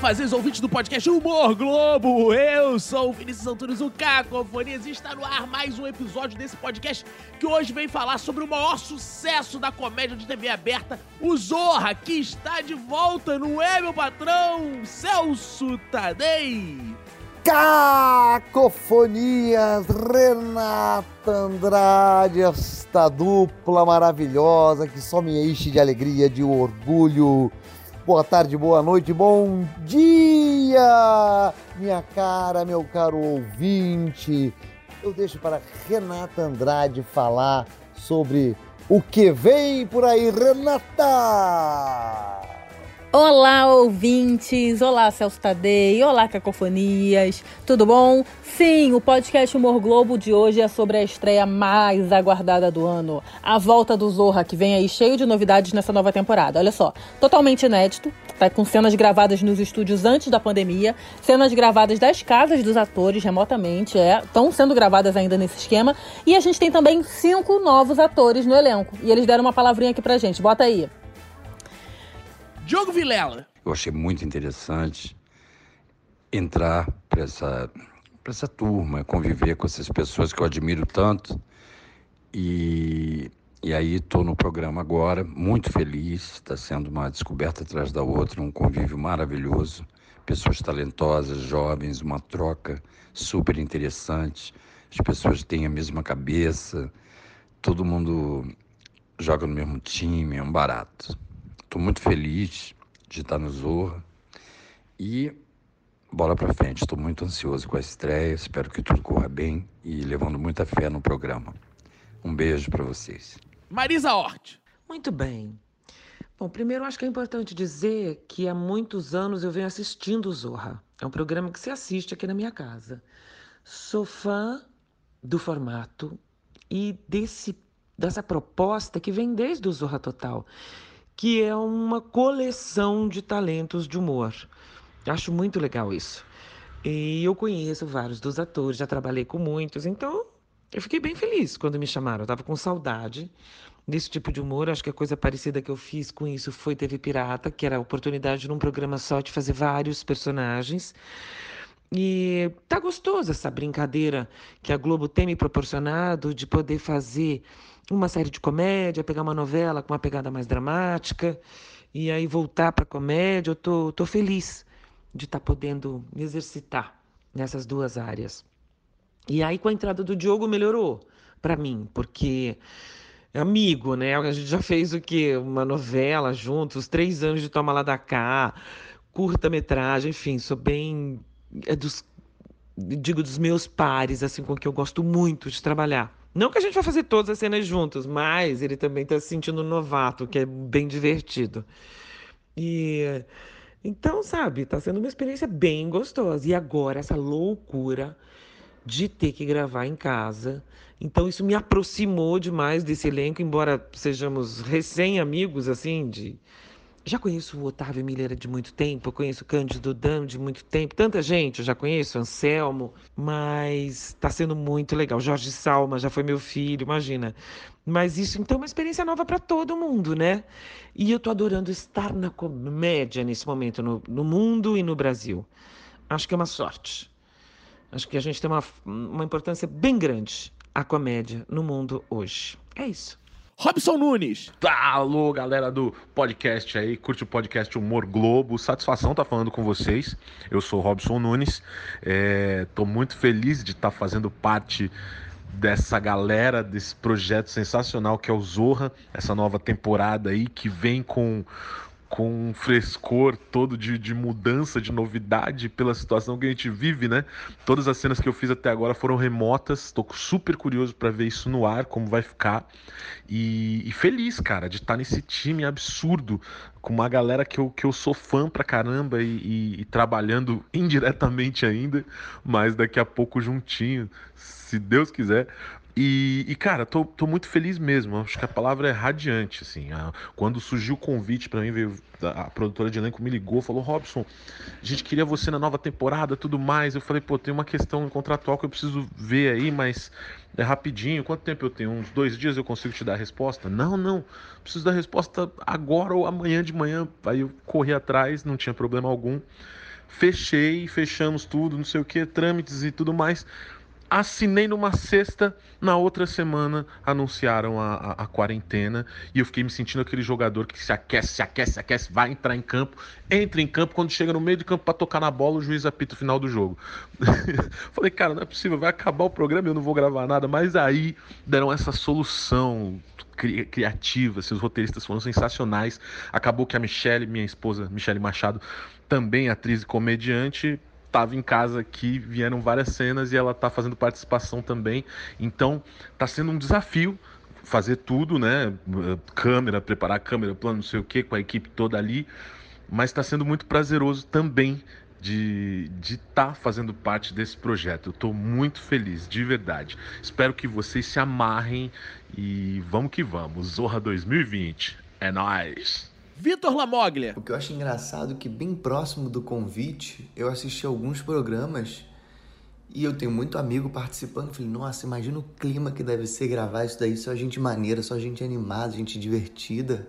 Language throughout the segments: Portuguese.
fazeres ouvintes do podcast Humor Globo. Eu sou o Vinícius Antunes, o Cacofonias, e está no ar mais um episódio desse podcast que hoje vem falar sobre o maior sucesso da comédia de TV aberta, o Zorra, que está de volta, não é, meu patrão? Celso Tadei. Cacofonias, Renata Andrade, esta dupla maravilhosa que só me enche de alegria, de orgulho. Boa tarde, boa noite, bom dia, minha cara, meu caro ouvinte. Eu deixo para Renata Andrade falar sobre o que vem por aí, Renata! Olá, ouvintes! Olá, Celso Tadei! Olá, Cacofonias! Tudo bom? Sim, o podcast Humor Globo de hoje é sobre a estreia mais aguardada do ano. A volta do Zorra, que vem aí cheio de novidades nessa nova temporada. Olha só, totalmente inédito, tá com cenas gravadas nos estúdios antes da pandemia, cenas gravadas das casas dos atores remotamente, é, estão sendo gravadas ainda nesse esquema. E a gente tem também cinco novos atores no elenco. E eles deram uma palavrinha aqui pra gente. Bota aí. Diogo Vilela. Eu achei muito interessante entrar para essa, essa turma, conviver com essas pessoas que eu admiro tanto. E, e aí estou no programa agora, muito feliz, está sendo uma descoberta atrás da outra, um convívio maravilhoso, pessoas talentosas, jovens, uma troca super interessante, as pessoas têm a mesma cabeça, todo mundo joga no mesmo time, é um barato. Estou muito feliz de estar no Zorra e bola para frente. Estou muito ansioso com a estreia, espero que tudo corra bem e levando muita fé no programa. Um beijo para vocês. Marisa Hort. Muito bem. Bom, primeiro acho que é importante dizer que há muitos anos eu venho assistindo o Zorra. É um programa que se assiste aqui na minha casa. Sou fã do formato e desse, dessa proposta que vem desde o Zorra Total que é uma coleção de talentos de humor. Acho muito legal isso. E eu conheço vários dos atores, já trabalhei com muitos, então eu fiquei bem feliz quando me chamaram. Eu estava com saudade desse tipo de humor. Acho que a coisa parecida que eu fiz com isso foi TV Pirata, que era a oportunidade num programa só de fazer vários personagens. E tá gostoso essa brincadeira que a Globo tem me proporcionado de poder fazer uma série de comédia, pegar uma novela com uma pegada mais dramática e aí voltar para comédia. Eu tô, tô feliz de estar tá podendo me exercitar nessas duas áreas. E aí com a entrada do Diogo melhorou para mim, porque é amigo, né? A gente já fez o quê? Uma novela juntos, três anos de Toma Lá da Cá, curta-metragem, enfim, sou bem é dos digo dos meus pares, assim, com que eu gosto muito de trabalhar. Não que a gente vai fazer todas as cenas juntos, mas ele também está se sentindo novato, que é bem divertido. E então, sabe, está sendo uma experiência bem gostosa. E agora essa loucura de ter que gravar em casa. Então isso me aproximou demais desse elenco, embora sejamos recém-amigos assim de já conheço o Otávio Miller de muito tempo, conheço o Cândido Dan de muito tempo, tanta gente eu já conheço, Anselmo, mas está sendo muito legal. Jorge Salma já foi meu filho, imagina. Mas isso então é uma experiência nova para todo mundo, né? E eu tô adorando estar na comédia nesse momento, no, no mundo e no Brasil. Acho que é uma sorte. Acho que a gente tem uma, uma importância bem grande, a comédia, no mundo hoje. É isso. Robson Nunes. Alô, galera do podcast aí, curte o podcast Humor Globo. Satisfação tá falando com vocês. Eu sou Robson Nunes. É, muito feliz de estar tá fazendo parte dessa galera, desse projeto sensacional que é o Zorra, essa nova temporada aí que vem com com um frescor todo de, de mudança, de novidade pela situação que a gente vive, né? Todas as cenas que eu fiz até agora foram remotas, estou super curioso para ver isso no ar, como vai ficar. E, e feliz, cara, de estar tá nesse time absurdo, com uma galera que eu, que eu sou fã pra caramba e, e, e trabalhando indiretamente ainda, mas daqui a pouco juntinho, se Deus quiser. E, e, cara, tô, tô muito feliz mesmo. Acho que a palavra é radiante, assim. Quando surgiu o convite para mim, veio, a, a produtora de elenco me ligou, falou: Robson, a gente queria você na nova temporada, tudo mais. Eu falei: pô, tem uma questão contratual que eu preciso ver aí, mas é rapidinho. Quanto tempo eu tenho? Uns dois dias eu consigo te dar a resposta? Não, não. Preciso da resposta agora ou amanhã de manhã. Aí eu corri atrás, não tinha problema algum. fechei, fechamos tudo, não sei o que, trâmites e tudo mais. Assinei numa sexta, na outra semana anunciaram a, a, a, quarentena e eu fiquei me sentindo aquele jogador que se aquece, se aquece, se aquece, vai entrar em campo, entra em campo, quando chega no meio de campo para tocar na bola, o juiz apita o final do jogo. Falei, cara, não é possível, vai acabar o programa eu não vou gravar nada, mas aí deram essa solução cri criativa, seus roteiristas foram sensacionais. Acabou que a Michelle, minha esposa, Michelle Machado, também atriz e comediante, estava em casa aqui, vieram várias cenas e ela está fazendo participação também. Então, está sendo um desafio fazer tudo, né? Câmera, preparar câmera, plano, não sei o que, com a equipe toda ali. Mas está sendo muito prazeroso também de estar tá fazendo parte desse projeto. Eu estou muito feliz, de verdade. Espero que vocês se amarrem e vamos que vamos. Zorra 2020, é nóis! Vitor Lamoglia. O que eu acho engraçado é que bem próximo do convite, eu assisti alguns programas e eu tenho muito amigo participando. Falei, nossa, imagina o clima que deve ser gravar isso daí, só gente maneira, só gente animada, gente divertida.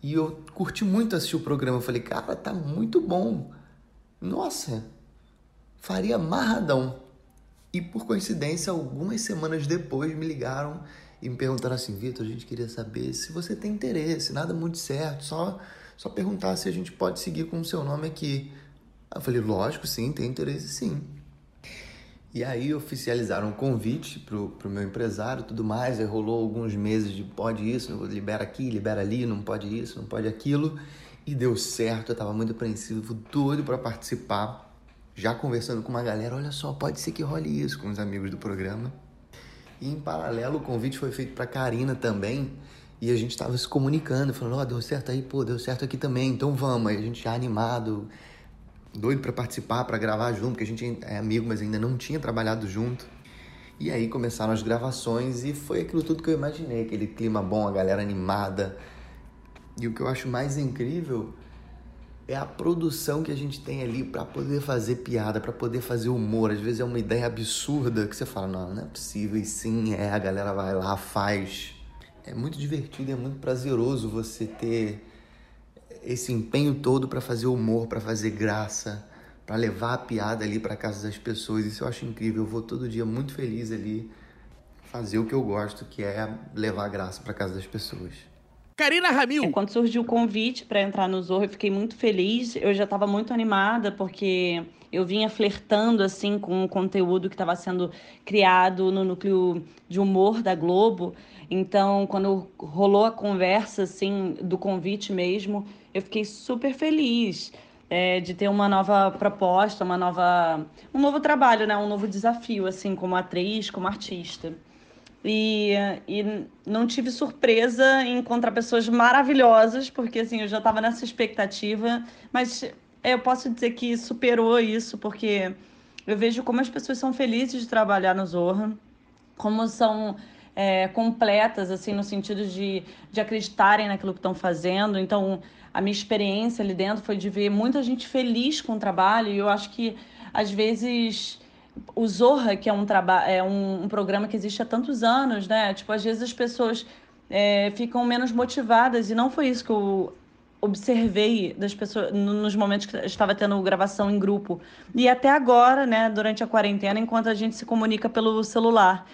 E eu curti muito assistir o programa. Falei, cara, tá muito bom. Nossa, faria marradão. E por coincidência, algumas semanas depois me ligaram e me perguntaram assim, Vitor, a gente queria saber se você tem interesse, nada muito certo, só, só perguntar se a gente pode seguir com o seu nome aqui. eu falei, lógico, sim, tem interesse sim. E aí oficializaram o convite pro, pro meu empresário tudo mais, aí rolou alguns meses de pode isso, libera aqui, libera ali, não pode isso, não pode aquilo. E deu certo, eu tava muito apreensivo, doido para participar. Já conversando com uma galera, olha só, pode ser que role isso com os amigos do programa. E em paralelo o convite foi feito para Karina também. E a gente estava se comunicando, falando, ó, oh, deu certo aí, pô, deu certo aqui também, então vamos. Aí a gente já animado, doido para participar, para gravar junto, porque a gente é amigo, mas ainda não tinha trabalhado junto. E aí começaram as gravações e foi aquilo tudo que eu imaginei, aquele clima bom, a galera animada. E o que eu acho mais incrível é a produção que a gente tem ali para poder fazer piada, para poder fazer humor. Às vezes é uma ideia absurda que você fala, não, não é possível. E sim, é, a galera vai lá, faz. É muito divertido, é muito prazeroso você ter esse empenho todo para fazer humor, para fazer graça, para levar a piada ali para casa das pessoas. Isso eu acho incrível. Eu vou todo dia muito feliz ali fazer o que eu gosto, que é levar a graça para casa das pessoas. Karina Ramil. É, quando surgiu o convite para entrar no Zorro, eu fiquei muito feliz. Eu já estava muito animada porque eu vinha flertando assim com o conteúdo que estava sendo criado no núcleo de humor da Globo. Então, quando rolou a conversa assim do convite mesmo, eu fiquei super feliz. É, de ter uma nova proposta, uma nova, um novo trabalho, né? um novo desafio, assim, como atriz, como artista. E, e não tive surpresa em encontrar pessoas maravilhosas, porque assim, eu já estava nessa expectativa, mas é, eu posso dizer que superou isso, porque eu vejo como as pessoas são felizes de trabalhar no Zorra, como são é, completas, assim, no sentido de, de acreditarem naquilo que estão fazendo. Então, a minha experiência ali dentro foi de ver muita gente feliz com o trabalho, e eu acho que, às vezes o Zorra, que é um, é um, um, programa que existe há tantos anos, né? Tipo, às vezes as pessoas é, ficam menos motivadas e não foi isso que eu observei das pessoas nos momentos que estava tendo gravação em grupo. E até agora, né, durante a quarentena, enquanto a gente se comunica pelo celular.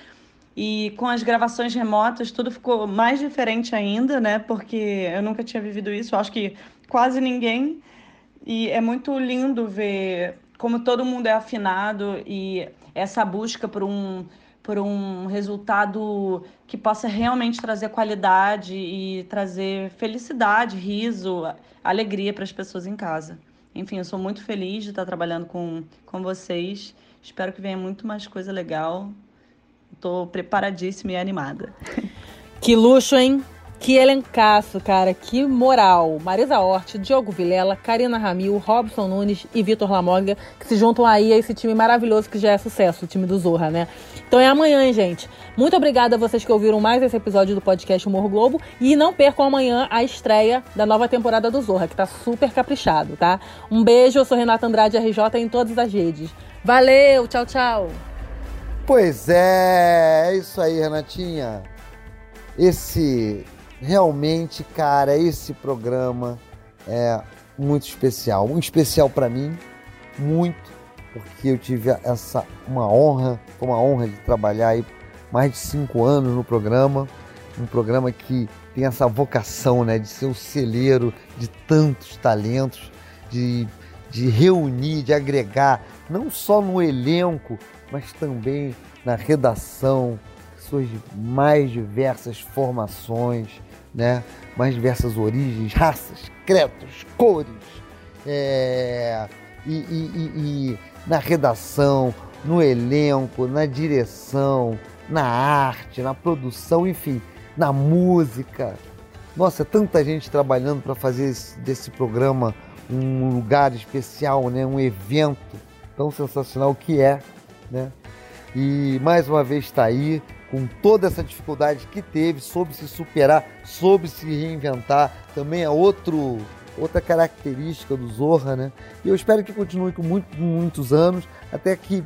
E com as gravações remotas, tudo ficou mais diferente ainda, né? Porque eu nunca tinha vivido isso, eu acho que quase ninguém. E é muito lindo ver como todo mundo é afinado e essa busca por um por um resultado que possa realmente trazer qualidade e trazer felicidade, riso, alegria para as pessoas em casa. Enfim, eu sou muito feliz de estar trabalhando com, com vocês. Espero que venha muito mais coisa legal. Estou preparadíssima e animada. Que luxo, hein? Que elencaço, cara, que moral. Marisa Hort, Diogo Vilela, Karina Ramil, Robson Nunes e Vitor Lamoga, que se juntam aí a esse time maravilhoso que já é sucesso, o time do Zorra, né? Então é amanhã, hein, gente. Muito obrigada a vocês que ouviram mais esse episódio do podcast Humor Globo. E não percam amanhã a estreia da nova temporada do Zorra, que tá super caprichado, tá? Um beijo, eu sou Renata Andrade RJ em todas as redes. Valeu, tchau, tchau. Pois é, é isso aí, Renatinha. Esse realmente, cara, esse programa é muito especial. Um especial para mim, muito, porque eu tive essa uma honra, foi uma honra de trabalhar aí mais de cinco anos no programa, um programa que tem essa vocação, né, de ser o celeiro de tantos talentos, de, de reunir, de agregar, não só no elenco, mas também na redação, pessoas de mais diversas formações, né, mais diversas origens, raças, credos, cores, é, e, e, e, e na redação, no elenco, na direção, na arte, na produção, enfim, na música. Nossa, é tanta gente trabalhando para fazer esse, desse programa um lugar especial, né? um evento tão sensacional que é. Né? E mais uma vez está aí, com toda essa dificuldade que teve, soube se superar, soube se reinventar. Também é outro, outra característica do Zorra, né? E eu espero que continue com muito, muitos anos, até que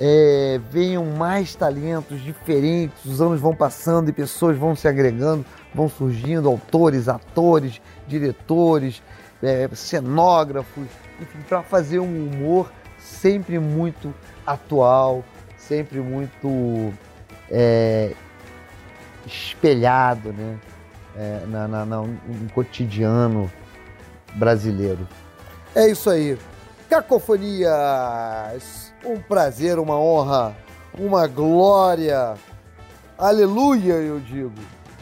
é, venham mais talentos diferentes, os anos vão passando e pessoas vão se agregando, vão surgindo autores, atores, diretores, é, cenógrafos, enfim, para fazer um humor sempre muito atual, sempre muito é, espelhado né? É, na, na, na, no cotidiano brasileiro. É isso aí. Cacofonias! Um prazer, uma honra, uma glória. Aleluia, eu digo.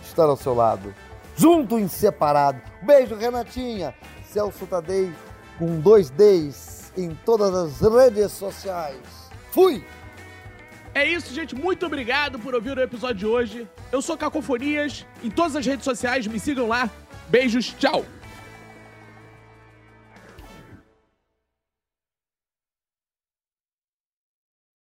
Estar ao seu lado. Junto em separado. Beijo, Renatinha. Celso Tadei com dois Ds em todas as redes sociais. Fui! É isso, gente. Muito obrigado por ouvir o episódio de hoje. Eu sou Cacofonias. Em todas as redes sociais, me sigam lá. Beijos, tchau!